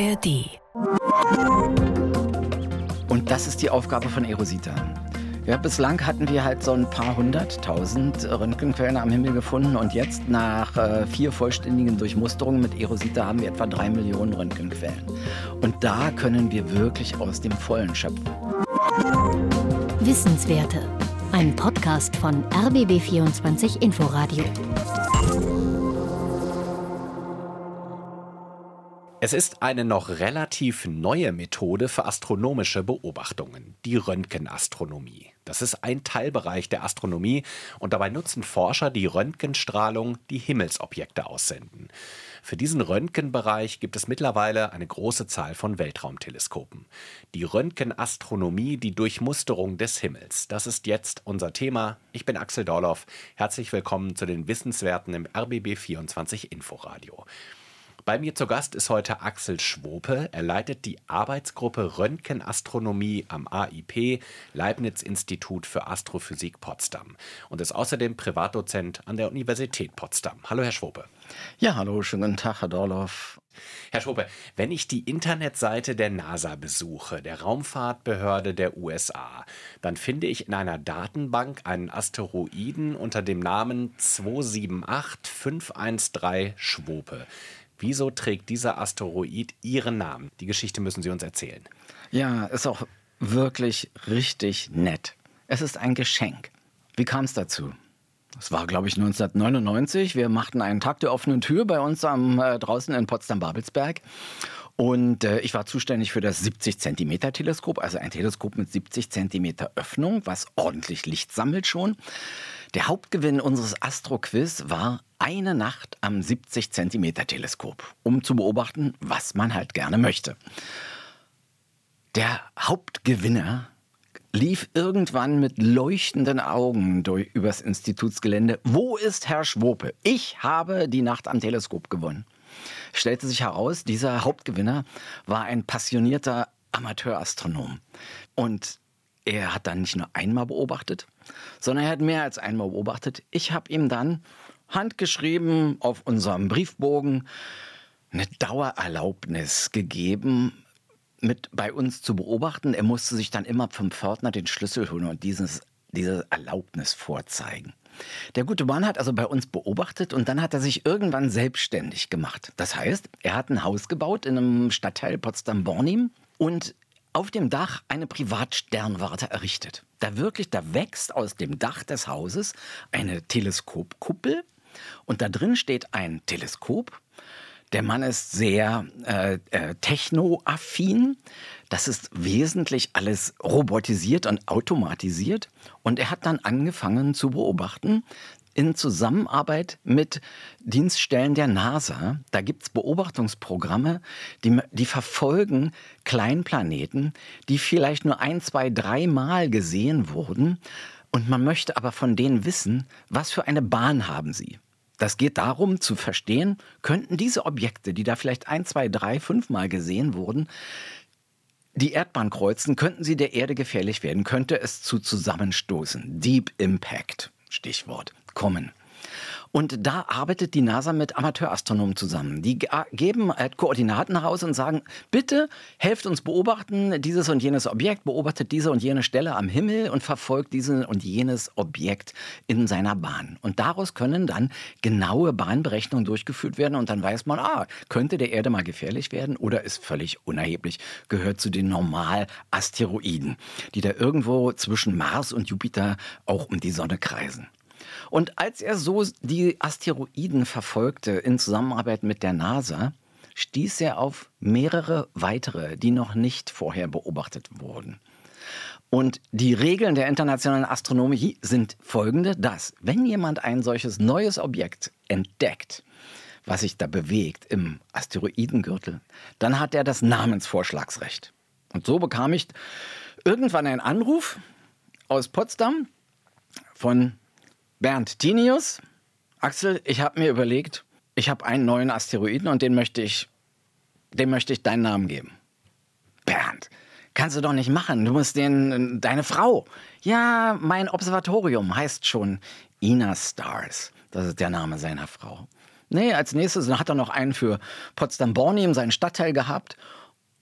ARD. Und das ist die Aufgabe von Erosita. Ja, bislang hatten wir halt so ein paar hunderttausend Röntgenquellen am Himmel gefunden und jetzt nach äh, vier vollständigen Durchmusterungen mit Erosita haben wir etwa drei Millionen Röntgenquellen. Und da können wir wirklich aus dem Vollen schöpfen. Wissenswerte. Ein Podcast von RBB24 Inforadio. Es ist eine noch relativ neue Methode für astronomische Beobachtungen, die Röntgenastronomie. Das ist ein Teilbereich der Astronomie und dabei nutzen Forscher die Röntgenstrahlung, die Himmelsobjekte aussenden. Für diesen Röntgenbereich gibt es mittlerweile eine große Zahl von Weltraumteleskopen. Die Röntgenastronomie, die Durchmusterung des Himmels, das ist jetzt unser Thema. Ich bin Axel Dorloff. Herzlich willkommen zu den Wissenswerten im RBB 24 Inforadio. Bei mir zu Gast ist heute Axel Schwope. Er leitet die Arbeitsgruppe Röntgenastronomie am AIP, Leibniz-Institut für Astrophysik Potsdam und ist außerdem Privatdozent an der Universität Potsdam. Hallo, Herr Schwope. Ja, hallo, schönen guten Tag, Herr Dorloff. Herr Schwope, wenn ich die Internetseite der NASA besuche, der Raumfahrtbehörde der USA, dann finde ich in einer Datenbank einen Asteroiden unter dem Namen 278513 Schwope. Wieso trägt dieser Asteroid Ihren Namen? Die Geschichte müssen Sie uns erzählen. Ja, ist auch wirklich richtig nett. Es ist ein Geschenk. Wie kam es dazu? Es war, glaube ich, 1999. Wir machten einen Tag der offenen Tür bei uns am, äh, draußen in Potsdam-Babelsberg. Und äh, ich war zuständig für das 70 Zentimeter Teleskop, also ein Teleskop mit 70 Zentimeter Öffnung, was ordentlich Licht sammelt schon. Der Hauptgewinn unseres Astro-Quiz war eine Nacht am 70 Zentimeter Teleskop, um zu beobachten, was man halt gerne möchte. Der Hauptgewinner lief irgendwann mit leuchtenden Augen durch, übers Institutsgelände. Wo ist Herr Schwope? Ich habe die Nacht am Teleskop gewonnen. Stellte sich heraus, dieser Hauptgewinner war ein passionierter Amateurastronom. Und er hat dann nicht nur einmal beobachtet, sondern er hat mehr als einmal beobachtet. Ich habe ihm dann handgeschrieben auf unserem Briefbogen eine Dauererlaubnis gegeben, mit bei uns zu beobachten. Er musste sich dann immer vom Pförtner den Schlüssel holen und dieses, diese Erlaubnis vorzeigen. Der gute Mann hat also bei uns beobachtet und dann hat er sich irgendwann selbstständig gemacht. Das heißt, er hat ein Haus gebaut in einem Stadtteil Potsdam-Bornim und auf dem Dach eine Privatsternwarte errichtet. Da wirklich, da wächst aus dem Dach des Hauses eine Teleskopkuppel und da drin steht ein Teleskop. Der Mann ist sehr äh, äh, technoaffin. Das ist wesentlich alles robotisiert und automatisiert. Und er hat dann angefangen zu beobachten, in Zusammenarbeit mit Dienststellen der NASA. Da gibt es Beobachtungsprogramme, die, die verfolgen Kleinplaneten, die vielleicht nur ein, zwei, dreimal gesehen wurden. Und man möchte aber von denen wissen, was für eine Bahn haben sie. Das geht darum zu verstehen, könnten diese Objekte, die da vielleicht ein, zwei, drei, fünfmal gesehen wurden, die Erdbahn kreuzen, könnten sie der Erde gefährlich werden, könnte es zu Zusammenstoßen, Deep Impact, Stichwort kommen. Und da arbeitet die NASA mit Amateurastronomen zusammen. Die geben halt Koordinaten heraus und sagen, bitte helft uns beobachten dieses und jenes Objekt, beobachtet diese und jene Stelle am Himmel und verfolgt dieses und jenes Objekt in seiner Bahn. Und daraus können dann genaue Bahnberechnungen durchgeführt werden und dann weiß man, ah, könnte der Erde mal gefährlich werden oder ist völlig unerheblich, gehört zu den Normal-Asteroiden, die da irgendwo zwischen Mars und Jupiter auch um die Sonne kreisen. Und als er so die Asteroiden verfolgte in Zusammenarbeit mit der NASA, stieß er auf mehrere weitere, die noch nicht vorher beobachtet wurden. Und die Regeln der internationalen Astronomie sind folgende, dass wenn jemand ein solches neues Objekt entdeckt, was sich da bewegt im Asteroidengürtel, dann hat er das Namensvorschlagsrecht. Und so bekam ich irgendwann einen Anruf aus Potsdam von Bernd Tinius, Axel, ich habe mir überlegt, ich habe einen neuen Asteroiden und den möchte ich, dem möchte ich deinen Namen geben. Bernd, kannst du doch nicht machen. Du musst den, deine Frau. Ja, mein Observatorium heißt schon Ina Stars. Das ist der Name seiner Frau. Nee, als nächstes hat er noch einen für Potsdam-Bornheim, seinen Stadtteil gehabt.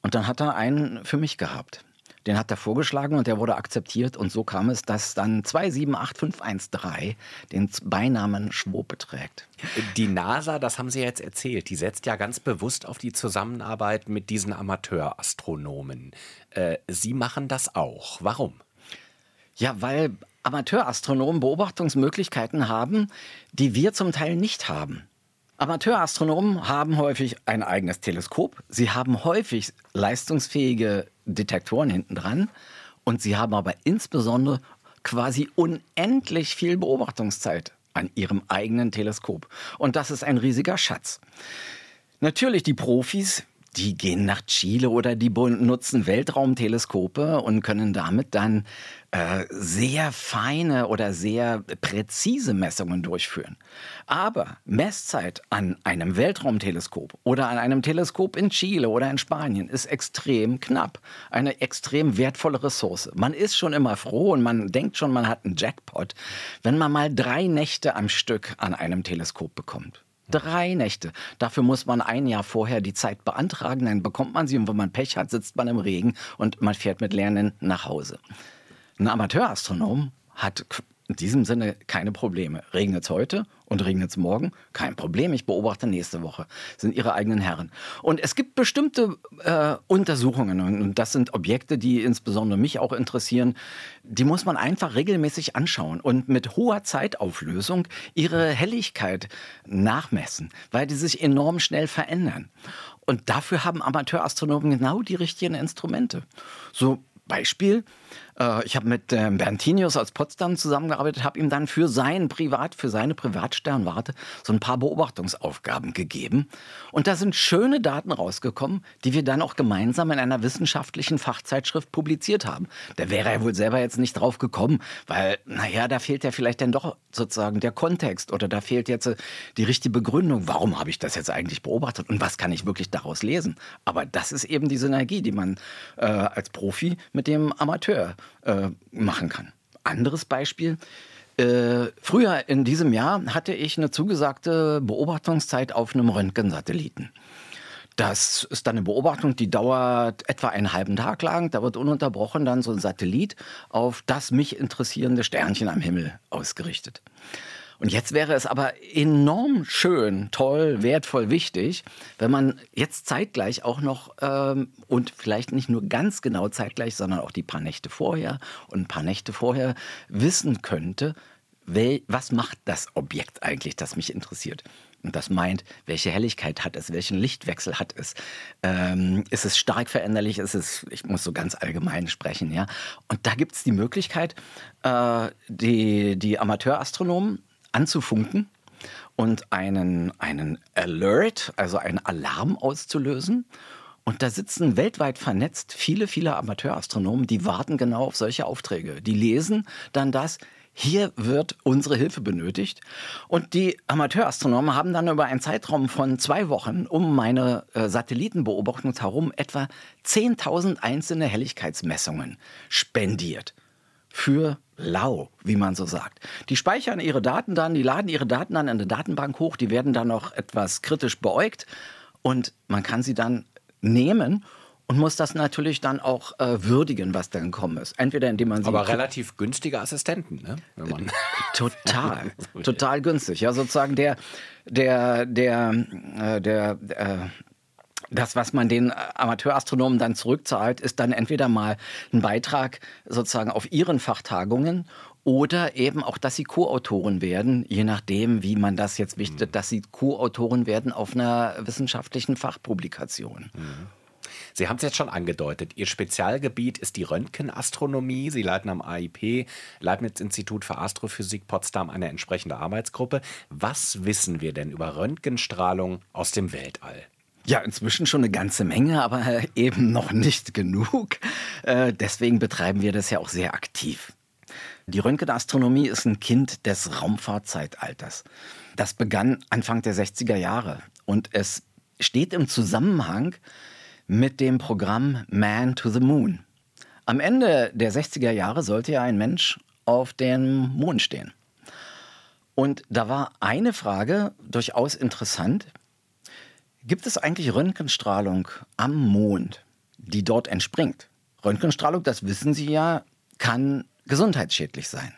Und dann hat er einen für mich gehabt. Den hat er vorgeschlagen und der wurde akzeptiert. Und so kam es, dass dann 278513 den Beinamen Schwope trägt. Die NASA, das haben Sie jetzt erzählt, die setzt ja ganz bewusst auf die Zusammenarbeit mit diesen Amateurastronomen. Äh, Sie machen das auch. Warum? Ja, weil Amateurastronomen Beobachtungsmöglichkeiten haben, die wir zum Teil nicht haben. Amateurastronomen haben häufig ein eigenes Teleskop. Sie haben häufig leistungsfähige Detektoren hinten dran. Und sie haben aber insbesondere quasi unendlich viel Beobachtungszeit an ihrem eigenen Teleskop. Und das ist ein riesiger Schatz. Natürlich die Profis, die gehen nach Chile oder die nutzen Weltraumteleskope und können damit dann äh, sehr feine oder sehr präzise Messungen durchführen. Aber Messzeit an einem Weltraumteleskop oder an einem Teleskop in Chile oder in Spanien ist extrem knapp. Eine extrem wertvolle Ressource. Man ist schon immer froh und man denkt schon, man hat einen Jackpot, wenn man mal drei Nächte am Stück an einem Teleskop bekommt. Drei Nächte. Dafür muss man ein Jahr vorher die Zeit beantragen, dann bekommt man sie und wenn man Pech hat, sitzt man im Regen und man fährt mit Lernen nach Hause. Ein Amateurastronom hat in diesem Sinne keine Probleme. Regnet es heute und regnet es morgen? Kein Problem. Ich beobachte nächste Woche. Sind ihre eigenen Herren. Und es gibt bestimmte äh, Untersuchungen und das sind Objekte, die insbesondere mich auch interessieren. Die muss man einfach regelmäßig anschauen und mit hoher Zeitauflösung ihre Helligkeit nachmessen, weil die sich enorm schnell verändern. Und dafür haben Amateurastronomen genau die richtigen Instrumente. So Beispiel, äh, ich habe mit ähm, Berntinius aus Potsdam zusammengearbeitet, habe ihm dann für sein Privat, für seine Privatsternwarte so ein paar Beobachtungsaufgaben gegeben. Und da sind schöne Daten rausgekommen, die wir dann auch gemeinsam in einer wissenschaftlichen Fachzeitschrift publiziert haben. Da wäre er wohl selber jetzt nicht drauf gekommen, weil, naja, da fehlt ja vielleicht dann doch sozusagen der Kontext oder da fehlt jetzt äh, die richtige Begründung. Warum habe ich das jetzt eigentlich beobachtet und was kann ich wirklich daraus lesen? Aber das ist eben die Synergie, die man äh, als Profi mit dem Amateur äh, machen kann. Anderes Beispiel. Äh, früher in diesem Jahr hatte ich eine zugesagte Beobachtungszeit auf einem Röntgensatelliten. Das ist dann eine Beobachtung, die dauert etwa einen halben Tag lang. Da wird ununterbrochen dann so ein Satellit auf das mich interessierende Sternchen am Himmel ausgerichtet. Und jetzt wäre es aber enorm schön, toll, wertvoll, wichtig, wenn man jetzt zeitgleich auch noch ähm, und vielleicht nicht nur ganz genau zeitgleich, sondern auch die paar Nächte vorher und ein paar Nächte vorher wissen könnte, wel, was macht das Objekt eigentlich, das mich interessiert. Und das meint, welche Helligkeit hat es, welchen Lichtwechsel hat es. Ähm, ist es stark veränderlich? Ist es, ich muss so ganz allgemein sprechen, ja. Und da gibt es die Möglichkeit, äh, die, die Amateurastronomen anzufunken und einen, einen Alert, also einen Alarm auszulösen. Und da sitzen weltweit vernetzt viele, viele Amateurastronomen, die warten genau auf solche Aufträge. Die lesen dann das, hier wird unsere Hilfe benötigt. Und die Amateurastronomen haben dann über einen Zeitraum von zwei Wochen um meine äh, Satellitenbeobachtung herum etwa 10.000 einzelne Helligkeitsmessungen spendiert für lau, wie man so sagt. Die speichern ihre Daten dann, die laden ihre Daten dann in eine Datenbank hoch, die werden dann noch etwas kritisch beäugt und man kann sie dann nehmen und muss das natürlich dann auch äh, würdigen, was da gekommen ist. Entweder indem man sie. Aber relativ günstige Assistenten, ne? Man total, total günstig. Ja, sozusagen der, der, der, äh, der, äh, das, was man den Amateurastronomen dann zurückzahlt, ist dann entweder mal ein Beitrag sozusagen auf ihren Fachtagungen oder eben auch, dass sie Co-Autoren werden, je nachdem, wie man das jetzt wichtet, dass sie Co-Autoren werden auf einer wissenschaftlichen Fachpublikation. Sie haben es jetzt schon angedeutet. Ihr Spezialgebiet ist die Röntgenastronomie. Sie leiten am AIP, Leibniz-Institut für Astrophysik Potsdam, eine entsprechende Arbeitsgruppe. Was wissen wir denn über Röntgenstrahlung aus dem Weltall? Ja, inzwischen schon eine ganze Menge, aber eben noch nicht genug. Äh, deswegen betreiben wir das ja auch sehr aktiv. Die Röntgenastronomie ist ein Kind des Raumfahrtzeitalters. Das begann Anfang der 60er Jahre und es steht im Zusammenhang mit dem Programm Man to the Moon. Am Ende der 60er Jahre sollte ja ein Mensch auf dem Mond stehen. Und da war eine Frage durchaus interessant. Gibt es eigentlich Röntgenstrahlung am Mond, die dort entspringt? Röntgenstrahlung, das wissen Sie ja, kann gesundheitsschädlich sein.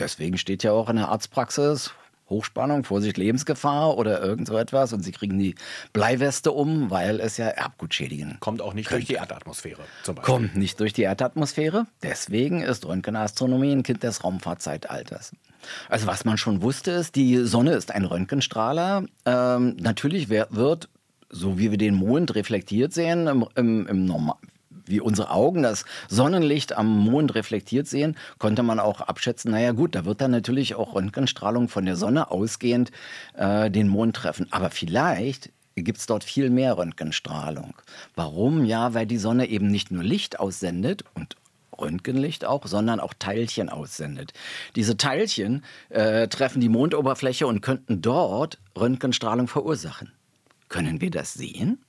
Deswegen steht ja auch in der Arztpraxis Hochspannung, Vorsicht, Lebensgefahr oder irgend so etwas und sie kriegen die Bleiweste um, weil es ja Erbgut schädigen. Kommt auch nicht könnte. durch die Erdatmosphäre zum Beispiel. Kommt nicht durch die Erdatmosphäre. Deswegen ist Röntgenastronomie ein Kind des Raumfahrtzeitalters. Also was man schon wusste ist, die Sonne ist ein Röntgenstrahler. Ähm, natürlich wird, so wie wir den Mond reflektiert sehen, im, im, im Normal wie unsere Augen das Sonnenlicht am Mond reflektiert sehen, konnte man auch abschätzen, naja gut, da wird dann natürlich auch Röntgenstrahlung von der Sonne ausgehend äh, den Mond treffen. Aber vielleicht gibt es dort viel mehr Röntgenstrahlung. Warum? Ja, weil die Sonne eben nicht nur Licht aussendet und Röntgenlicht auch, sondern auch Teilchen aussendet. Diese Teilchen äh, treffen die Mondoberfläche und könnten dort Röntgenstrahlung verursachen. Können wir das sehen?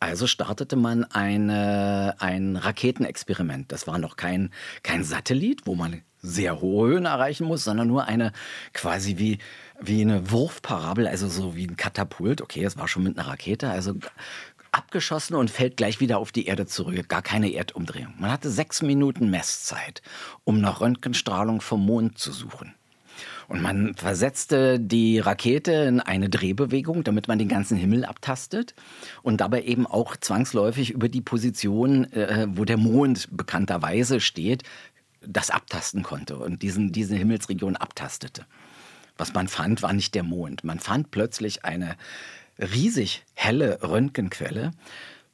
Also startete man eine, ein Raketenexperiment. Das war noch kein, kein Satellit, wo man sehr hohe Höhen erreichen muss, sondern nur eine quasi wie, wie eine Wurfparabel, also so wie ein Katapult. Okay, es war schon mit einer Rakete, also abgeschossen und fällt gleich wieder auf die Erde zurück. Gar keine Erdumdrehung. Man hatte sechs Minuten Messzeit, um nach Röntgenstrahlung vom Mond zu suchen. Und man versetzte die Rakete in eine Drehbewegung, damit man den ganzen Himmel abtastet und dabei eben auch zwangsläufig über die Position, äh, wo der Mond bekannterweise steht, das abtasten konnte und diesen, diese Himmelsregion abtastete. Was man fand, war nicht der Mond. Man fand plötzlich eine riesig helle Röntgenquelle,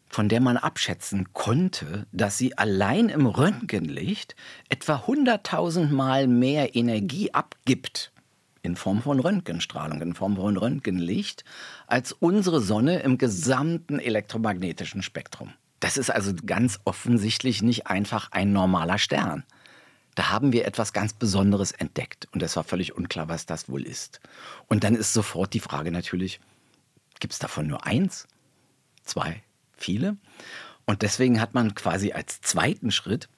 von der man abschätzen konnte, dass sie allein im Röntgenlicht etwa 100.000 Mal mehr Energie abgibt in Form von Röntgenstrahlung, in Form von Röntgenlicht, als unsere Sonne im gesamten elektromagnetischen Spektrum. Das ist also ganz offensichtlich nicht einfach ein normaler Stern. Da haben wir etwas ganz Besonderes entdeckt und es war völlig unklar, was das wohl ist. Und dann ist sofort die Frage natürlich, gibt es davon nur eins, zwei, viele. Und deswegen hat man quasi als zweiten Schritt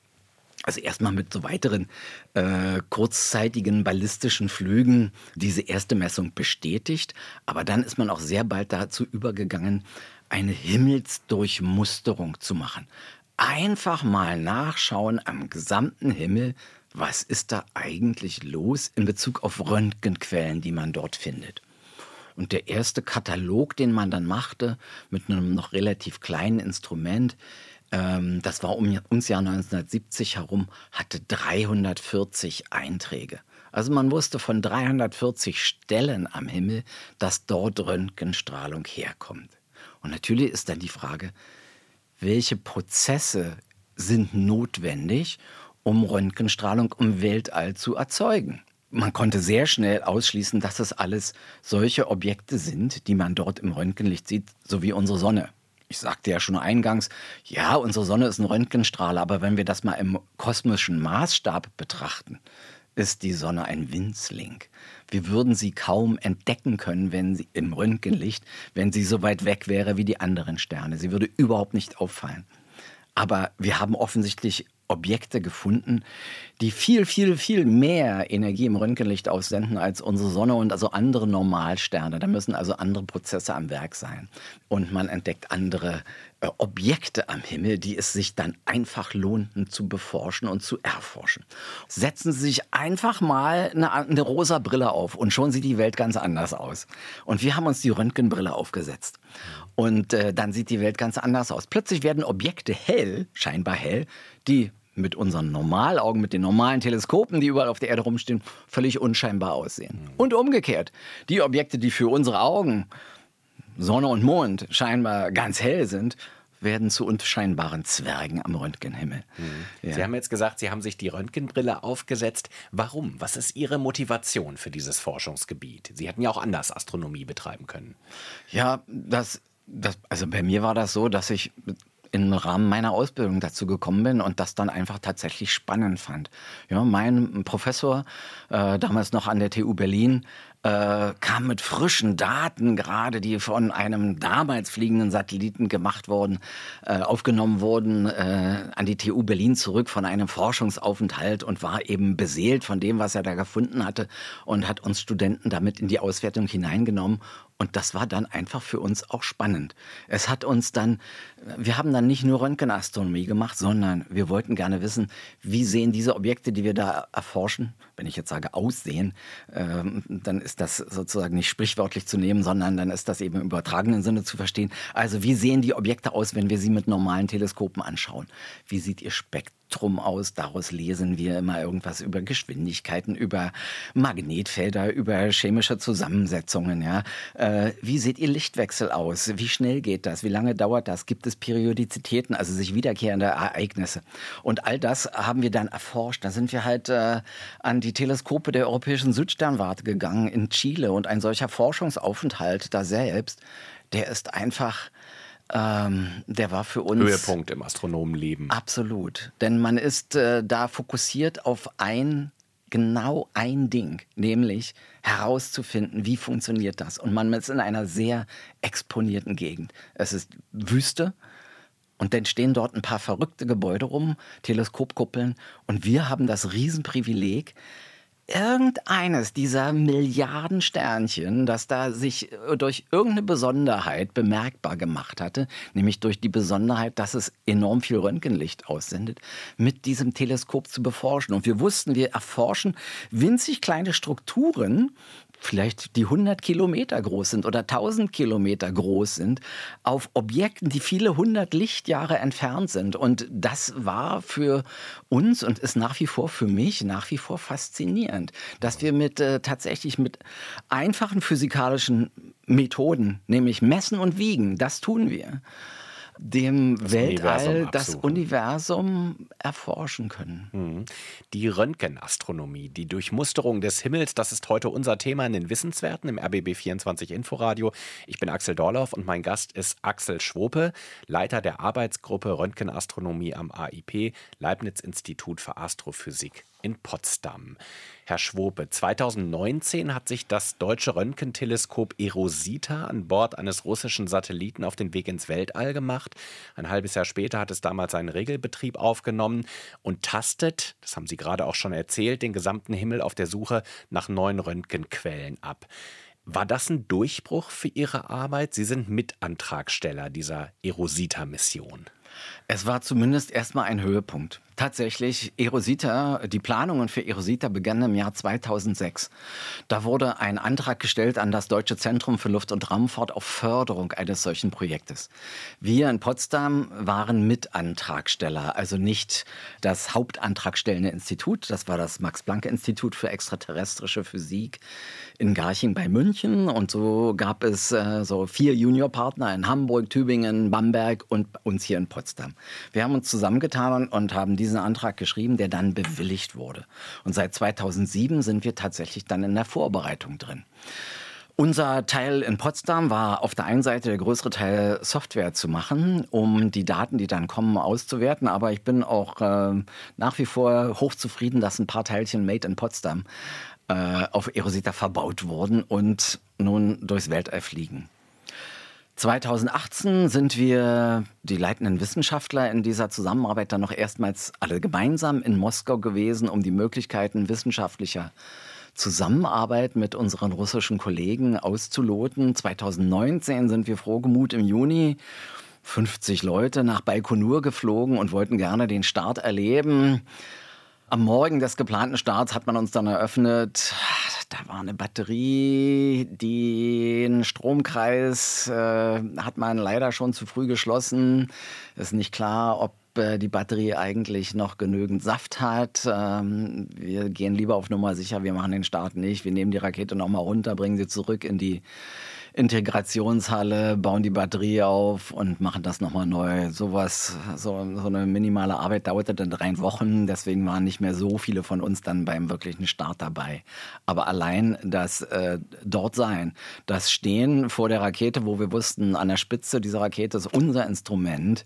also erstmal mit so weiteren äh, kurzzeitigen ballistischen Flügen diese erste Messung bestätigt. Aber dann ist man auch sehr bald dazu übergegangen, eine Himmelsdurchmusterung zu machen. Einfach mal nachschauen am gesamten Himmel, was ist da eigentlich los in Bezug auf Röntgenquellen, die man dort findet. Und der erste Katalog, den man dann machte, mit einem noch relativ kleinen Instrument, ähm, das war um, ums Jahr 1970 herum, hatte 340 Einträge. Also man wusste von 340 Stellen am Himmel, dass dort Röntgenstrahlung herkommt. Und natürlich ist dann die Frage, welche Prozesse sind notwendig, um Röntgenstrahlung im Weltall zu erzeugen? Man konnte sehr schnell ausschließen, dass es alles solche Objekte sind, die man dort im Röntgenlicht sieht, so wie unsere Sonne. Ich sagte ja schon eingangs, ja, unsere Sonne ist ein Röntgenstrahler, aber wenn wir das mal im kosmischen Maßstab betrachten, ist die Sonne ein Winzling. Wir würden sie kaum entdecken können, wenn sie im Röntgenlicht, wenn sie so weit weg wäre wie die anderen Sterne. Sie würde überhaupt nicht auffallen. Aber wir haben offensichtlich Objekte gefunden, die viel, viel, viel mehr Energie im Röntgenlicht aussenden als unsere Sonne und also andere Normalsterne. Da müssen also andere Prozesse am Werk sein. Und man entdeckt andere äh, Objekte am Himmel, die es sich dann einfach lohnten zu beforschen und zu erforschen. Setzen Sie sich einfach mal eine, eine rosa Brille auf und schon sieht die Welt ganz anders aus. Und wir haben uns die Röntgenbrille aufgesetzt. Und äh, dann sieht die Welt ganz anders aus. Plötzlich werden Objekte hell, scheinbar hell, die mit unseren Normalaugen, mit den normalen Teleskopen, die überall auf der Erde rumstehen, völlig unscheinbar aussehen. Mhm. Und umgekehrt, die Objekte, die für unsere Augen, Sonne und Mond, scheinbar ganz hell sind, werden zu unscheinbaren Zwergen am Röntgenhimmel. Mhm. Ja. Sie haben jetzt gesagt, Sie haben sich die Röntgenbrille aufgesetzt. Warum? Was ist Ihre Motivation für dieses Forschungsgebiet? Sie hätten ja auch anders Astronomie betreiben können. Ja, das, das also bei mir war das so, dass ich im Rahmen meiner Ausbildung dazu gekommen bin und das dann einfach tatsächlich spannend fand. Ja, mein Professor, äh, damals noch an der TU Berlin, äh, kam mit frischen Daten, gerade die von einem damals fliegenden Satelliten gemacht wurden, äh, aufgenommen wurden, äh, an die TU Berlin zurück von einem Forschungsaufenthalt und war eben beseelt von dem, was er da gefunden hatte und hat uns Studenten damit in die Auswertung hineingenommen und das war dann einfach für uns auch spannend. Es hat uns dann, wir haben dann nicht nur Röntgenastronomie gemacht, sondern wir wollten gerne wissen, wie sehen diese Objekte, die wir da erforschen, wenn ich jetzt sage aussehen, ähm, dann ist das sozusagen nicht sprichwörtlich zu nehmen, sondern dann ist das eben im übertragenen Sinne zu verstehen. Also wie sehen die Objekte aus, wenn wir sie mit normalen Teleskopen anschauen? Wie sieht ihr Spektrum? Spektrum aus. Daraus lesen wir immer irgendwas über Geschwindigkeiten, über Magnetfelder, über chemische Zusammensetzungen. Ja. Äh, wie sieht Ihr Lichtwechsel aus? Wie schnell geht das? Wie lange dauert das? Gibt es Periodizitäten, also sich wiederkehrende Ereignisse? Und all das haben wir dann erforscht. Da sind wir halt äh, an die Teleskope der Europäischen Südsternwarte gegangen in Chile und ein solcher Forschungsaufenthalt da selbst, der ist einfach ähm, der war für uns. Höhepunkt im Astronomenleben. Absolut. Denn man ist äh, da fokussiert auf ein, genau ein Ding, nämlich herauszufinden, wie funktioniert das. Und man ist in einer sehr exponierten Gegend. Es ist Wüste. Und dann stehen dort ein paar verrückte Gebäude rum, Teleskopkuppeln. Und wir haben das Riesenprivileg, irgendeines dieser Milliarden Sternchen, das da sich äh, durch irgendeine Besonderheit bemerkbar gemacht hatte, nämlich durch die Besonderheit, dass es enorm viel Röntgenlicht aussendet, mit diesem Teleskop zu beforschen. Und wir wussten, wir erforschen winzig kleine Strukturen, vielleicht die 100 Kilometer groß sind oder 1000 Kilometer groß sind, auf Objekten, die viele hundert Lichtjahre entfernt sind. Und das war für uns und ist nach wie vor für mich nach wie vor faszinierend, dass wir mit äh, tatsächlich mit einfachen physikalischen Methoden, nämlich messen und wiegen, das tun wir dem das Weltall Universum das Universum erforschen können. Mhm. Die Röntgenastronomie, die Durchmusterung des Himmels, das ist heute unser Thema in den Wissenswerten im RBB 24 Inforadio. Ich bin Axel Dorloff und mein Gast ist Axel Schwope, Leiter der Arbeitsgruppe Röntgenastronomie am AIP, Leibniz Institut für Astrophysik in Potsdam. Herr Schwope, 2019 hat sich das deutsche Röntgenteleskop Erosita an Bord eines russischen Satelliten auf den Weg ins Weltall gemacht. Ein halbes Jahr später hat es damals seinen Regelbetrieb aufgenommen und tastet, das haben Sie gerade auch schon erzählt, den gesamten Himmel auf der Suche nach neuen Röntgenquellen ab. War das ein Durchbruch für Ihre Arbeit? Sie sind Mitantragsteller dieser Erosita-Mission. Es war zumindest erstmal ein Höhepunkt. Tatsächlich, Erosita, die Planungen für Erosita begannen im Jahr 2006. Da wurde ein Antrag gestellt an das Deutsche Zentrum für Luft- und Raumfahrt auf Förderung eines solchen Projektes. Wir in Potsdam waren Mitantragsteller, also nicht das hauptantragstellende Institut, das war das Max-Planck-Institut für extraterrestrische Physik in Garching bei München. Und so gab es äh, so vier Juniorpartner in Hamburg, Tübingen, Bamberg und uns hier in Potsdam. Wir haben uns zusammengetan und haben diesen Antrag geschrieben, der dann bewilligt wurde. Und seit 2007 sind wir tatsächlich dann in der Vorbereitung drin. Unser Teil in Potsdam war auf der einen Seite der größere Teil Software zu machen, um die Daten, die dann kommen, auszuwerten. Aber ich bin auch äh, nach wie vor hochzufrieden, dass ein paar Teilchen Made in Potsdam äh, auf Erosita verbaut wurden und nun durchs Weltall fliegen. 2018 sind wir, die leitenden Wissenschaftler in dieser Zusammenarbeit, dann noch erstmals alle gemeinsam in Moskau gewesen, um die Möglichkeiten wissenschaftlicher Zusammenarbeit mit unseren russischen Kollegen auszuloten. 2019 sind wir frohgemut im Juni 50 Leute nach Baikonur geflogen und wollten gerne den Start erleben. Am Morgen des geplanten Starts hat man uns dann eröffnet, da war eine Batterie, den Stromkreis äh, hat man leider schon zu früh geschlossen. Ist nicht klar, ob äh, die Batterie eigentlich noch genügend Saft hat. Ähm, wir gehen lieber auf Nummer sicher, wir machen den Start nicht. Wir nehmen die Rakete nochmal runter, bringen sie zurück in die Integrationshalle, bauen die Batterie auf und machen das nochmal neu. Sowas, so, so eine minimale Arbeit dauerte dann drei Wochen, deswegen waren nicht mehr so viele von uns dann beim wirklichen Start dabei. Aber allein das äh, dort sein, das Stehen vor der Rakete, wo wir wussten, an der Spitze dieser Rakete ist unser Instrument,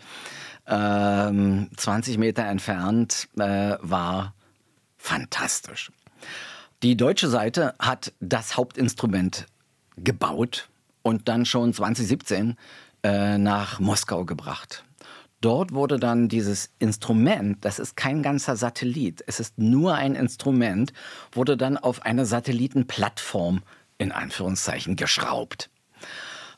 ähm, 20 Meter entfernt, äh, war fantastisch. Die deutsche Seite hat das Hauptinstrument gebaut und dann schon 2017 äh, nach Moskau gebracht. Dort wurde dann dieses Instrument, das ist kein ganzer Satellit, es ist nur ein Instrument, wurde dann auf eine Satellitenplattform in Anführungszeichen geschraubt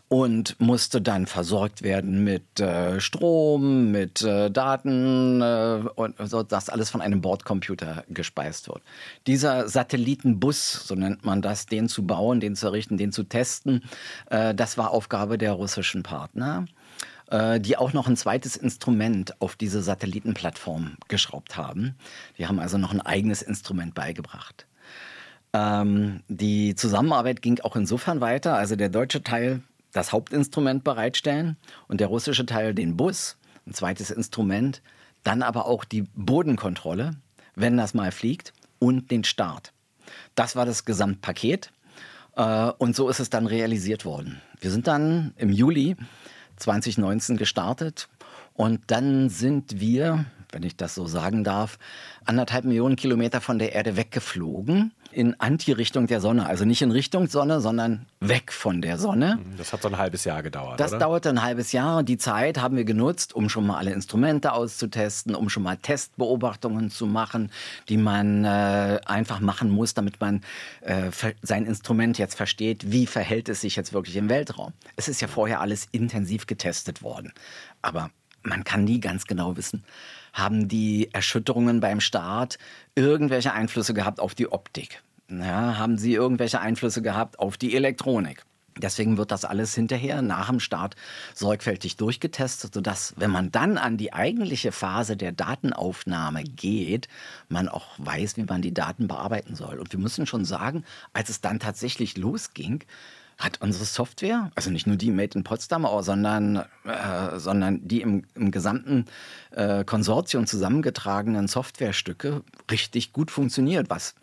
und musste dann versorgt werden mit äh, Strom, mit äh, Daten äh, und so, dass alles von einem Bordcomputer gespeist wird. Dieser Satellitenbus, so nennt man das, den zu bauen, den zu errichten, den zu testen, äh, das war Aufgabe der russischen Partner äh, die auch noch ein zweites Instrument auf diese Satellitenplattform geschraubt haben. Die haben also noch ein eigenes Instrument beigebracht. Ähm, die Zusammenarbeit ging auch insofern weiter. Also der deutsche Teil das Hauptinstrument bereitstellen und der russische Teil den Bus, ein zweites Instrument, dann aber auch die Bodenkontrolle, wenn das mal fliegt, und den Start. Das war das Gesamtpaket äh, und so ist es dann realisiert worden. Wir sind dann im Juli 2019 gestartet und dann sind wir, wenn ich das so sagen darf, anderthalb Millionen Kilometer von der Erde weggeflogen in Anti-Richtung der Sonne. Also nicht in Richtung Sonne, sondern weg von der Sonne. Das hat so ein halbes Jahr gedauert. Das oder? dauerte ein halbes Jahr. Die Zeit haben wir genutzt, um schon mal alle Instrumente auszutesten, um schon mal Testbeobachtungen zu machen, die man äh, einfach machen muss, damit man äh, sein Instrument jetzt versteht, wie verhält es sich jetzt wirklich im Weltraum. Es ist ja vorher alles intensiv getestet worden. Aber man kann nie ganz genau wissen, haben die Erschütterungen beim Start irgendwelche Einflüsse gehabt auf die Optik? Ja, haben sie irgendwelche Einflüsse gehabt auf die Elektronik? Deswegen wird das alles hinterher nach dem Start sorgfältig durchgetestet, sodass, wenn man dann an die eigentliche Phase der Datenaufnahme geht, man auch weiß, wie man die Daten bearbeiten soll. Und wir müssen schon sagen, als es dann tatsächlich losging, hat unsere Software, also nicht nur die Made in Potsdam, sondern, äh, sondern die im, im gesamten äh, Konsortium zusammengetragenen Softwarestücke richtig gut funktioniert, was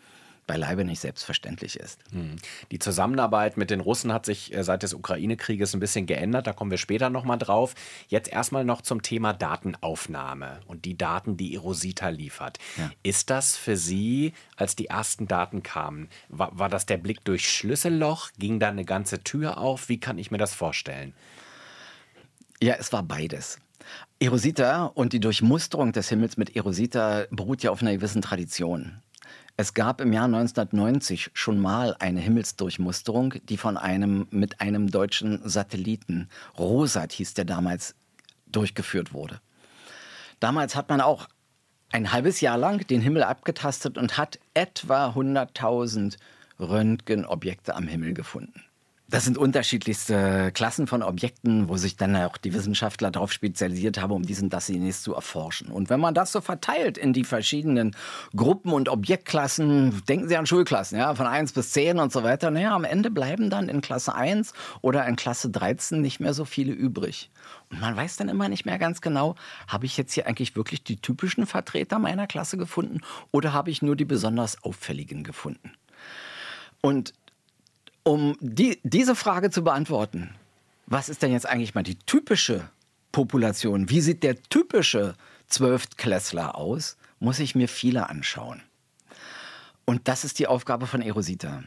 beileibe nicht selbstverständlich ist. Hm. Die Zusammenarbeit mit den Russen hat sich äh, seit des Ukraine-Krieges ein bisschen geändert. Da kommen wir später nochmal drauf. Jetzt erstmal noch zum Thema Datenaufnahme und die Daten, die Erosita liefert. Ja. Ist das für Sie, als die ersten Daten kamen, war, war das der Blick durch Schlüsselloch? Ging da eine ganze Tür auf? Wie kann ich mir das vorstellen? Ja, es war beides. Erosita und die Durchmusterung des Himmels mit Erosita beruht ja auf einer gewissen Tradition. Es gab im Jahr 1990 schon mal eine Himmelsdurchmusterung, die von einem mit einem deutschen Satelliten, Rosat hieß der damals, durchgeführt wurde. Damals hat man auch ein halbes Jahr lang den Himmel abgetastet und hat etwa 100.000 Röntgenobjekte am Himmel gefunden. Das sind unterschiedlichste Klassen von Objekten, wo sich dann auch die Wissenschaftler darauf spezialisiert haben, um diesen das zunächst zu erforschen. Und wenn man das so verteilt in die verschiedenen Gruppen und Objektklassen, denken Sie an Schulklassen, ja, von 1 bis 10 und so weiter, naja, am Ende bleiben dann in Klasse 1 oder in Klasse 13 nicht mehr so viele übrig. Und man weiß dann immer nicht mehr ganz genau, habe ich jetzt hier eigentlich wirklich die typischen Vertreter meiner Klasse gefunden oder habe ich nur die besonders auffälligen gefunden? Und um die, diese Frage zu beantworten, was ist denn jetzt eigentlich mal die typische Population? Wie sieht der typische Zwölftklässler aus? Muss ich mir viele anschauen. Und das ist die Aufgabe von Erosita.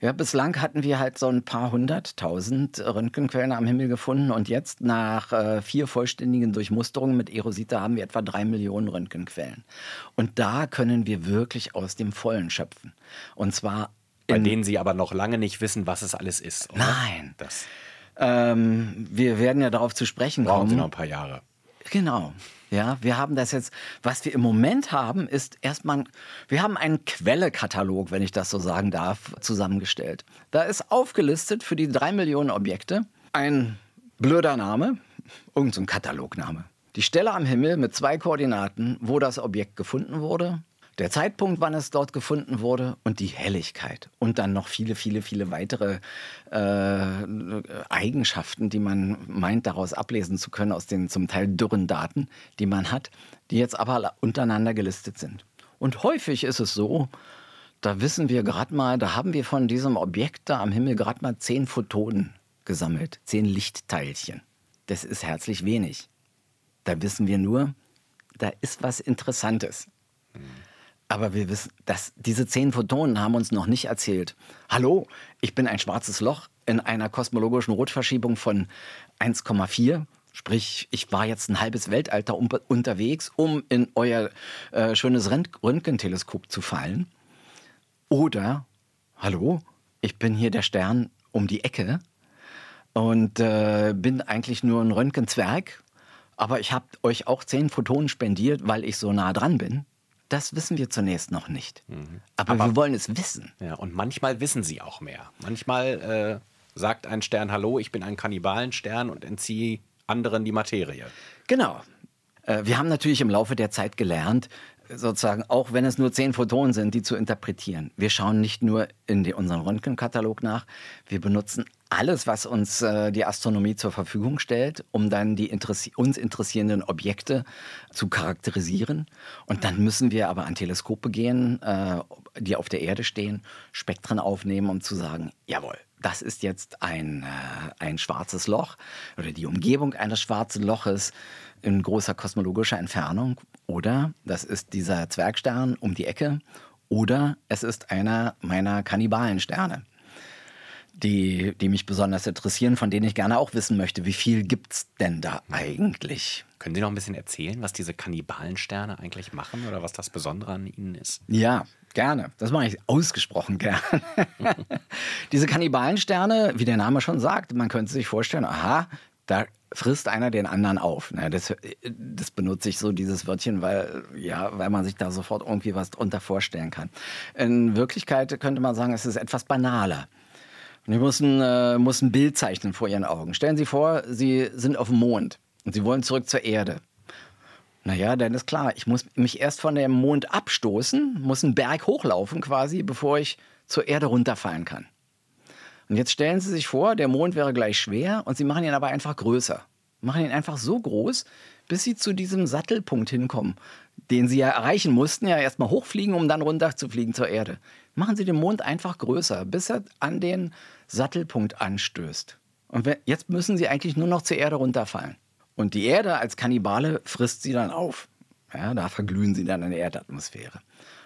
Ja, bislang hatten wir halt so ein paar hunderttausend Röntgenquellen am Himmel gefunden und jetzt nach äh, vier vollständigen Durchmusterungen mit Erosita haben wir etwa drei Millionen Röntgenquellen. Und da können wir wirklich aus dem Vollen schöpfen. Und zwar bei denen Sie aber noch lange nicht wissen, was es alles ist. Oder? Nein. Das ähm, wir werden ja darauf zu sprechen brauchen kommen. Sie noch ein paar Jahre. Genau. Ja, wir haben das jetzt, was wir im Moment haben, ist erstmal, wir haben einen Quellekatalog, wenn ich das so sagen darf, zusammengestellt. Da ist aufgelistet für die drei Millionen Objekte ein blöder Name, irgendein so Katalogname. Die Stelle am Himmel mit zwei Koordinaten, wo das Objekt gefunden wurde, der Zeitpunkt, wann es dort gefunden wurde und die Helligkeit. Und dann noch viele, viele, viele weitere äh, Eigenschaften, die man meint, daraus ablesen zu können aus den zum Teil dürren Daten, die man hat, die jetzt aber untereinander gelistet sind. Und häufig ist es so, da wissen wir gerade mal, da haben wir von diesem Objekt da am Himmel gerade mal zehn Photonen gesammelt, zehn Lichtteilchen. Das ist herzlich wenig. Da wissen wir nur, da ist was Interessantes. Aber wir wissen, dass diese zehn Photonen haben uns noch nicht erzählt. Hallo, ich bin ein schwarzes Loch in einer kosmologischen Rotverschiebung von 1,4. Sprich, ich war jetzt ein halbes Weltalter um, unterwegs, um in euer äh, schönes Röntgenteleskop zu fallen. Oder, hallo, ich bin hier der Stern um die Ecke und äh, bin eigentlich nur ein Röntgenzwerg, aber ich habe euch auch zehn Photonen spendiert, weil ich so nah dran bin. Das wissen wir zunächst noch nicht. Mhm. Aber, aber, wir wollen es wissen. Ja, und manchmal wissen sie auch mehr. Manchmal äh, sagt ein Stern, hallo, ich bin ein Kannibalenstern und entziehe anderen die Materie. Genau. Äh, wir haben natürlich im Laufe der Zeit gelernt, sozusagen, auch wenn es nur zehn Photonen sind, die zu interpretieren. Wir schauen nicht nur in die, unseren Röntgenkatalog nach, wir benutzen alles, was uns äh, die Astronomie zur Verfügung stellt, um dann die interessi uns interessierenden Objekte zu charakterisieren. Und dann müssen wir aber an Teleskope gehen, äh, die auf der Erde stehen, Spektren aufnehmen, um zu sagen, jawohl, das ist jetzt ein, äh, ein schwarzes Loch oder die Umgebung eines schwarzen Loches in großer kosmologischer Entfernung. Oder das ist dieser Zwergstern um die Ecke. Oder es ist einer meiner Kannibalensterne, die, die mich besonders interessieren, von denen ich gerne auch wissen möchte, wie viel gibt es denn da eigentlich? Können Sie noch ein bisschen erzählen, was diese Kannibalensterne eigentlich machen oder was das Besondere an ihnen ist? Ja, gerne. Das mache ich ausgesprochen gerne. diese Kannibalensterne, wie der Name schon sagt, man könnte sich vorstellen, aha, da frisst einer den anderen auf. Das, das benutze ich so, dieses Wörtchen, weil, ja, weil man sich da sofort irgendwie was drunter vorstellen kann. In Wirklichkeit könnte man sagen, es ist etwas banaler. Und ich muss ein, äh, muss ein Bild zeichnen vor Ihren Augen. Stellen Sie vor, Sie sind auf dem Mond und Sie wollen zurück zur Erde. Naja, dann ist klar, ich muss mich erst von dem Mond abstoßen, muss einen Berg hochlaufen quasi, bevor ich zur Erde runterfallen kann. Und jetzt stellen Sie sich vor, der Mond wäre gleich schwer und Sie machen ihn aber einfach größer. Machen ihn einfach so groß, bis Sie zu diesem Sattelpunkt hinkommen, den Sie ja erreichen mussten, ja erstmal hochfliegen, um dann runterzufliegen zur Erde. Machen Sie den Mond einfach größer, bis er an den Sattelpunkt anstößt. Und jetzt müssen Sie eigentlich nur noch zur Erde runterfallen. Und die Erde als Kannibale frisst Sie dann auf. Ja, da verglühen Sie dann in der Erdatmosphäre.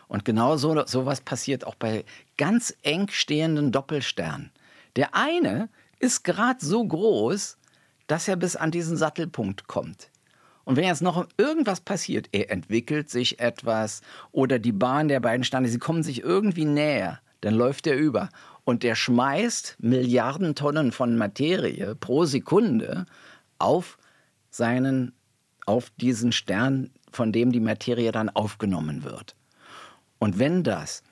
Und genau so sowas passiert auch bei ganz eng stehenden Doppelsternen. Der eine ist gerade so groß, dass er bis an diesen Sattelpunkt kommt. Und wenn jetzt noch irgendwas passiert, er entwickelt sich etwas oder die Bahn der beiden Sterne, sie kommen sich irgendwie näher, dann läuft er über. Und der schmeißt Milliarden Tonnen von Materie pro Sekunde auf seinen, auf diesen Stern, von dem die Materie dann aufgenommen wird. Und wenn das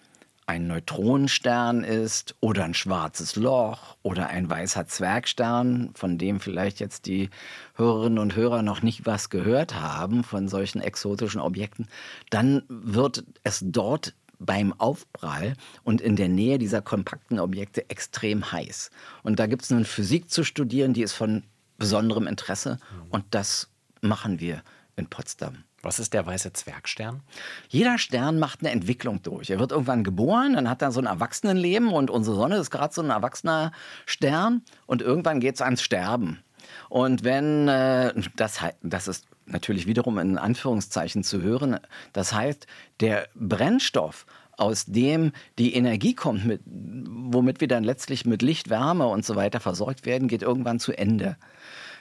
ein Neutronenstern ist oder ein schwarzes Loch oder ein weißer Zwergstern, von dem vielleicht jetzt die Hörerinnen und Hörer noch nicht was gehört haben, von solchen exotischen Objekten, dann wird es dort beim Aufprall und in der Nähe dieser kompakten Objekte extrem heiß. Und da gibt es eine Physik zu studieren, die ist von besonderem Interesse und das machen wir in Potsdam. Was ist der weiße Zwergstern? Jeder Stern macht eine Entwicklung durch. Er wird irgendwann geboren, dann hat er so ein Erwachsenenleben und unsere Sonne ist gerade so ein erwachsener Stern und irgendwann geht es ans Sterben. Und wenn, äh, das, das ist natürlich wiederum in Anführungszeichen zu hören, das heißt, der Brennstoff, aus dem die Energie kommt, mit, womit wir dann letztlich mit Licht, Wärme und so weiter versorgt werden, geht irgendwann zu Ende.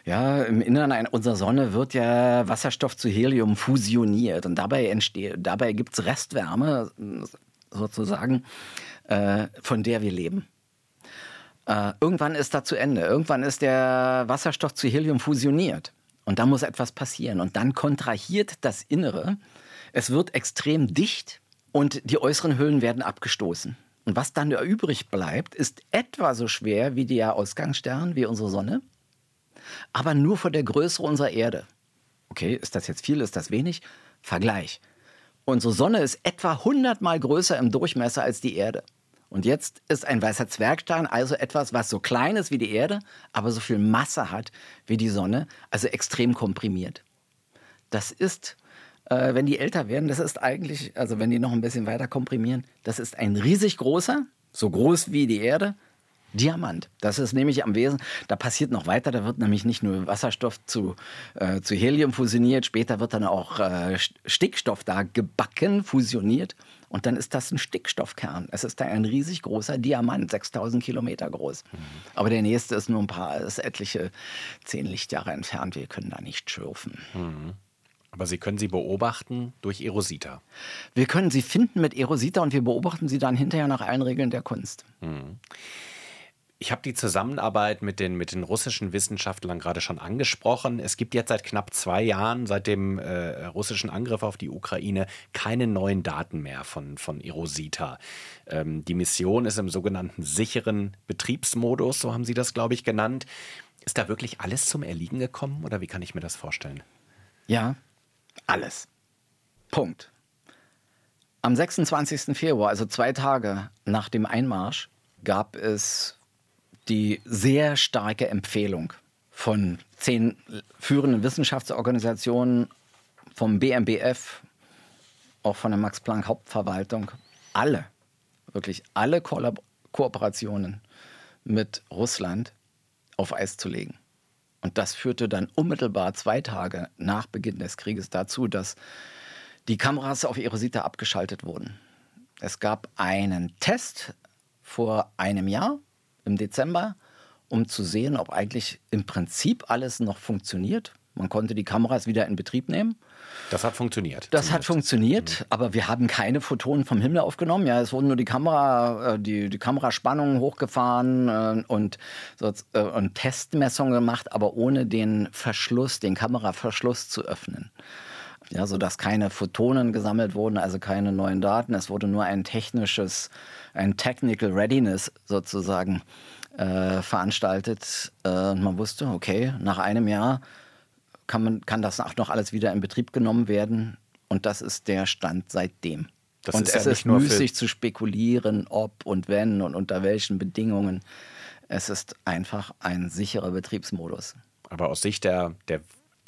Ja, im Innern unserer Sonne wird ja Wasserstoff zu Helium fusioniert und dabei dabei gibt es Restwärme sozusagen, äh, von der wir leben. Äh, irgendwann ist da zu Ende. Irgendwann ist der Wasserstoff zu Helium fusioniert. Und da muss etwas passieren. Und dann kontrahiert das Innere. Es wird extrem dicht und die äußeren Hüllen werden abgestoßen. Und was dann übrig bleibt, ist etwa so schwer wie der Ausgangsstern, wie unsere Sonne aber nur von der Größe unserer Erde. Okay, ist das jetzt viel, ist das wenig? Vergleich. Unsere Sonne ist etwa 100 mal größer im Durchmesser als die Erde. Und jetzt ist ein weißer Zwergstein also etwas, was so klein ist wie die Erde, aber so viel Masse hat wie die Sonne, also extrem komprimiert. Das ist, äh, wenn die älter werden, das ist eigentlich, also wenn die noch ein bisschen weiter komprimieren, das ist ein riesig großer, so groß wie die Erde, Diamant. Das ist nämlich am Wesen, da passiert noch weiter, da wird nämlich nicht nur Wasserstoff zu, äh, zu Helium fusioniert, später wird dann auch äh, Stickstoff da gebacken, fusioniert und dann ist das ein Stickstoffkern. Es ist da ein riesig großer Diamant, 6000 Kilometer groß. Mhm. Aber der nächste ist nur ein paar, ist etliche zehn Lichtjahre entfernt, wir können da nicht schürfen. Mhm. Aber Sie können sie beobachten durch Erosita. Wir können sie finden mit Erosita und wir beobachten sie dann hinterher nach allen Regeln der Kunst. Mhm. Ich habe die Zusammenarbeit mit den, mit den russischen Wissenschaftlern gerade schon angesprochen. Es gibt jetzt seit knapp zwei Jahren, seit dem äh, russischen Angriff auf die Ukraine, keine neuen Daten mehr von, von Erosita. Ähm, die Mission ist im sogenannten sicheren Betriebsmodus, so haben Sie das, glaube ich, genannt. Ist da wirklich alles zum Erliegen gekommen oder wie kann ich mir das vorstellen? Ja, alles. Punkt. Am 26. Februar, also zwei Tage nach dem Einmarsch, gab es die sehr starke Empfehlung von zehn führenden Wissenschaftsorganisationen, vom BMBF, auch von der Max-Planck-Hauptverwaltung, alle, wirklich alle Ko Kooperationen mit Russland auf Eis zu legen. Und das führte dann unmittelbar zwei Tage nach Beginn des Krieges dazu, dass die Kameras auf Erosita abgeschaltet wurden. Es gab einen Test vor einem Jahr im Dezember, um zu sehen, ob eigentlich im Prinzip alles noch funktioniert. Man konnte die Kameras wieder in Betrieb nehmen. Das hat funktioniert. Das zumindest. hat funktioniert, mhm. aber wir haben keine Photonen vom Himmel aufgenommen. Ja, es wurden nur die Kamera, äh, die, die Kameraspannungen hochgefahren äh, und, äh, und Testmessungen gemacht, aber ohne den Verschluss, den Kameraverschluss zu öffnen. Ja, sodass keine Photonen gesammelt wurden, also keine neuen Daten. Es wurde nur ein technisches, ein Technical Readiness sozusagen äh, veranstaltet. Äh, man wusste, okay, nach einem Jahr kann, man, kann das auch noch alles wieder in Betrieb genommen werden. Und das ist der Stand seitdem. Das und ist es ja ist müßig zu spekulieren, ob und wenn und unter welchen Bedingungen. Es ist einfach ein sicherer Betriebsmodus. Aber aus Sicht der, der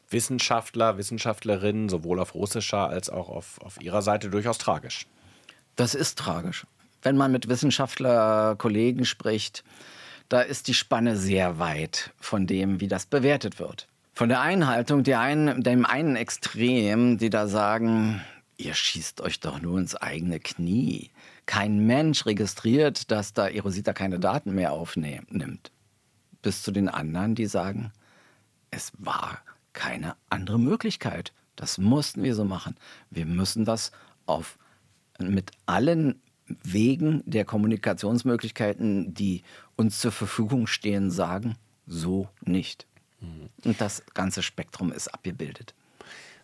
Wissenschaftler, Wissenschaftlerinnen, sowohl auf russischer als auch auf, auf ihrer Seite durchaus tragisch. Das ist tragisch. Wenn man mit Wissenschaftlerkollegen spricht, da ist die Spanne sehr weit von dem, wie das bewertet wird von der Einhaltung, die einen, dem einen Extrem, die da sagen, ihr schießt euch doch nur ins eigene Knie. Kein Mensch registriert, dass da Erosita keine Daten mehr aufnimmt. Bis zu den anderen, die sagen, es war keine andere Möglichkeit. Das mussten wir so machen. Wir müssen das auf, mit allen Wegen der Kommunikationsmöglichkeiten, die uns zur Verfügung stehen, sagen, so nicht. Und das ganze Spektrum ist abgebildet.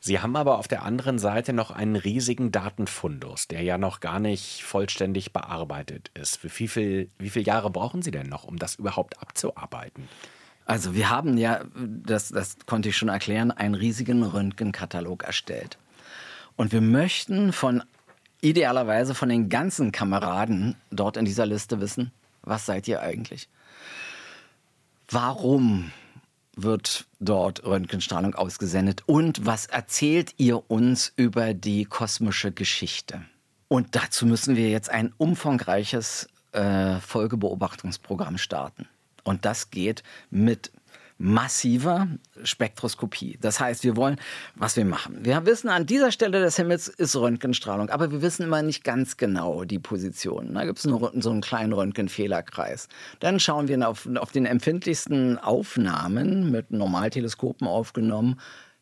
Sie haben aber auf der anderen Seite noch einen riesigen Datenfundus, der ja noch gar nicht vollständig bearbeitet ist. Für wie, viel, wie viele Jahre brauchen Sie denn noch, um das überhaupt abzuarbeiten? Also wir haben ja, das, das konnte ich schon erklären, einen riesigen Röntgenkatalog erstellt. Und wir möchten von idealerweise von den ganzen Kameraden dort in dieser Liste wissen, was seid ihr eigentlich? Warum wird dort Röntgenstrahlung ausgesendet und was erzählt ihr uns über die kosmische Geschichte? Und dazu müssen wir jetzt ein umfangreiches äh, Folgebeobachtungsprogramm starten. Und das geht mit massiver Spektroskopie. Das heißt, wir wollen, was wir machen. Wir wissen, an dieser Stelle des Himmels ist Röntgenstrahlung, aber wir wissen immer nicht ganz genau die Position. Da gibt es nur so einen kleinen Röntgenfehlerkreis. Dann schauen wir auf, auf den empfindlichsten Aufnahmen mit Normalteleskopen aufgenommen.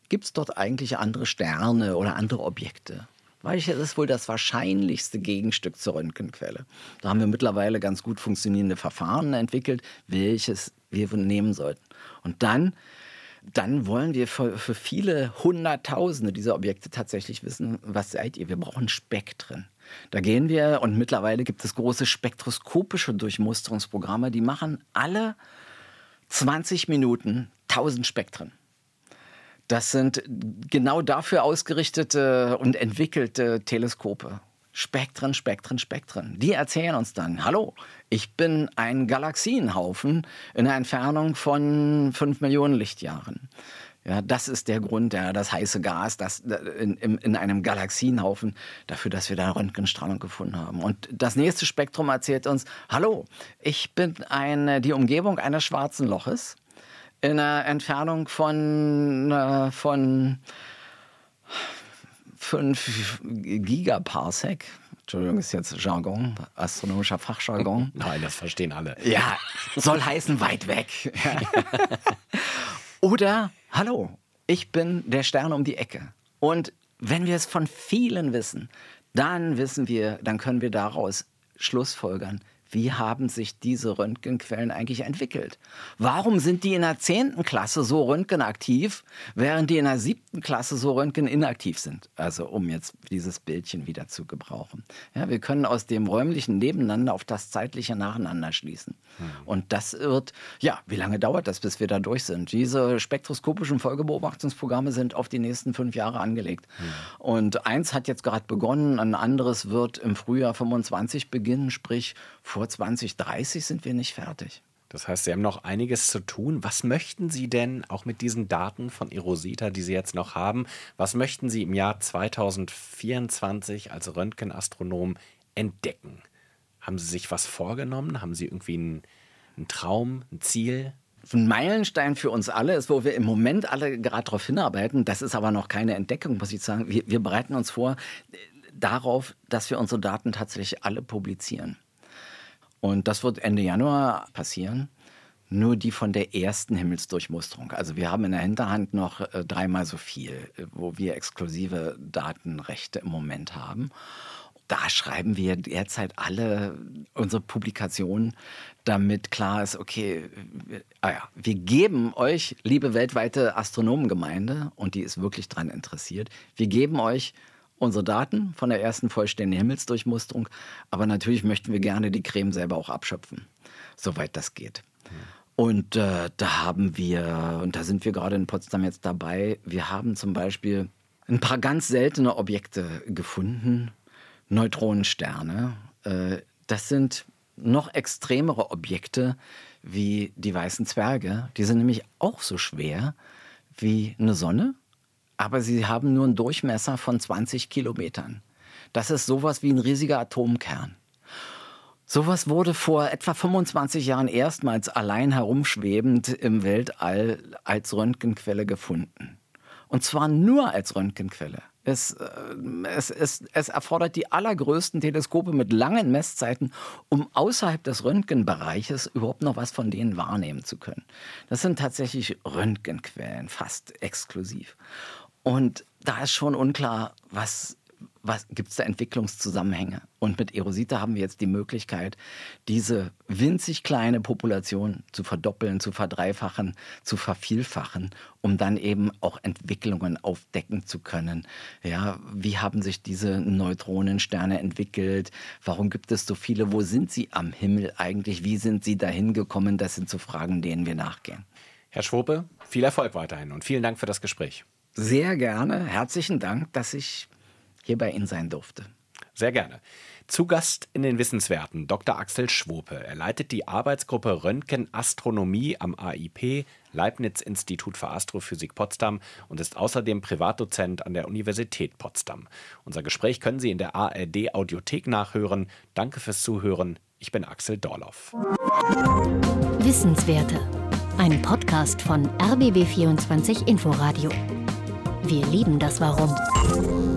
Gibt es dort eigentlich andere Sterne oder andere Objekte? Welches ist wohl das wahrscheinlichste Gegenstück zur Röntgenquelle? Da haben wir mittlerweile ganz gut funktionierende Verfahren entwickelt, welches wir nehmen sollten. Und dann, dann wollen wir für, für viele Hunderttausende dieser Objekte tatsächlich wissen, was seid ihr? Wir brauchen Spektren. Da gehen wir und mittlerweile gibt es große spektroskopische Durchmusterungsprogramme, die machen alle 20 Minuten 1000 Spektren. Das sind genau dafür ausgerichtete und entwickelte Teleskope. Spektren, Spektren, Spektren. Die erzählen uns dann, hallo, ich bin ein Galaxienhaufen in einer Entfernung von 5 Millionen Lichtjahren. Ja, das ist der Grund, ja, das heiße Gas, das in, in, in einem Galaxienhaufen dafür, dass wir da Röntgenstrahlung gefunden haben. Und das nächste Spektrum erzählt uns: Hallo, ich bin eine, die Umgebung eines schwarzen Loches in einer Entfernung von äh, von 5 Gigaparsec. Entschuldigung, ist jetzt Jargon, astronomischer Fachjargon. Nein, das verstehen alle. Ja, soll heißen weit weg. Oder, hallo, ich bin der Stern um die Ecke. Und wenn wir es von vielen wissen, dann wissen wir, dann können wir daraus Schlussfolgern, wie haben sich diese Röntgenquellen eigentlich entwickelt? Warum sind die in der zehnten Klasse so röntgenaktiv, während die in der siebten Klasse so röntgeninaktiv sind? Also um jetzt dieses Bildchen wieder zu gebrauchen. Ja, wir können aus dem räumlichen Nebeneinander auf das zeitliche Nacheinander schließen. Mhm. Und das wird, ja, wie lange dauert das, bis wir da durch sind? Diese spektroskopischen Folgebeobachtungsprogramme sind auf die nächsten fünf Jahre angelegt. Mhm. Und eins hat jetzt gerade begonnen, ein anderes wird im Frühjahr 25 beginnen, sprich vor vor 2030 sind wir nicht fertig. Das heißt, Sie haben noch einiges zu tun. Was möchten Sie denn auch mit diesen Daten von Erosita, die Sie jetzt noch haben, was möchten Sie im Jahr 2024 als Röntgenastronom entdecken? Haben Sie sich was vorgenommen? Haben Sie irgendwie einen, einen Traum, ein Ziel? ein Meilenstein für uns alle ist, wo wir im Moment alle gerade darauf hinarbeiten. Das ist aber noch keine Entdeckung, muss ich sagen. Wir, wir bereiten uns vor äh, darauf, dass wir unsere Daten tatsächlich alle publizieren. Und das wird Ende Januar passieren. Nur die von der ersten Himmelsdurchmusterung. Also wir haben in der Hinterhand noch äh, dreimal so viel, äh, wo wir exklusive Datenrechte im Moment haben. Da schreiben wir derzeit alle unsere Publikationen, damit klar ist, okay, wir, ah ja, wir geben euch, liebe weltweite Astronomengemeinde, und die ist wirklich daran interessiert, wir geben euch unsere Daten von der ersten vollständigen Himmelsdurchmusterung. Aber natürlich möchten wir gerne die Creme selber auch abschöpfen, soweit das geht. Und äh, da haben wir, und da sind wir gerade in Potsdam jetzt dabei, wir haben zum Beispiel ein paar ganz seltene Objekte gefunden, Neutronensterne. Äh, das sind noch extremere Objekte wie die weißen Zwerge. Die sind nämlich auch so schwer wie eine Sonne aber sie haben nur einen Durchmesser von 20 Kilometern. Das ist sowas wie ein riesiger Atomkern. Sowas wurde vor etwa 25 Jahren erstmals allein herumschwebend im Weltall als Röntgenquelle gefunden. Und zwar nur als Röntgenquelle. Es, äh, es, es, es, erfordert die allergrößten Teleskope mit langen Messzeiten, um außerhalb des Röntgenbereiches überhaupt noch was von denen wahrnehmen zu können. Das sind tatsächlich Röntgenquellen, fast exklusiv. Und da ist schon unklar, was gibt es da Entwicklungszusammenhänge. Und mit Erosita haben wir jetzt die Möglichkeit, diese winzig kleine Population zu verdoppeln, zu verdreifachen, zu vervielfachen, um dann eben auch Entwicklungen aufdecken zu können. Ja, wie haben sich diese Neutronensterne entwickelt? Warum gibt es so viele? Wo sind sie am Himmel eigentlich? Wie sind sie dahin gekommen? Das sind so Fragen, denen wir nachgehen. Herr Schwope, viel Erfolg weiterhin und vielen Dank für das Gespräch. Sehr gerne. Herzlichen Dank, dass ich hier bei Ihnen sein durfte. Sehr gerne. Zu Gast in den Wissenswerten Dr. Axel Schwope. Er leitet die Arbeitsgruppe Röntgenastronomie am AIP, Leibniz-Institut für Astrophysik Potsdam und ist außerdem Privatdozent an der Universität Potsdam. Unser Gespräch können Sie in der ARD Audiothek nachhören. Danke fürs Zuhören. Ich bin Axel Dorloff. Wissenswerte. Ein Podcast von RBB24 Inforadio. Wir lieben das Warum.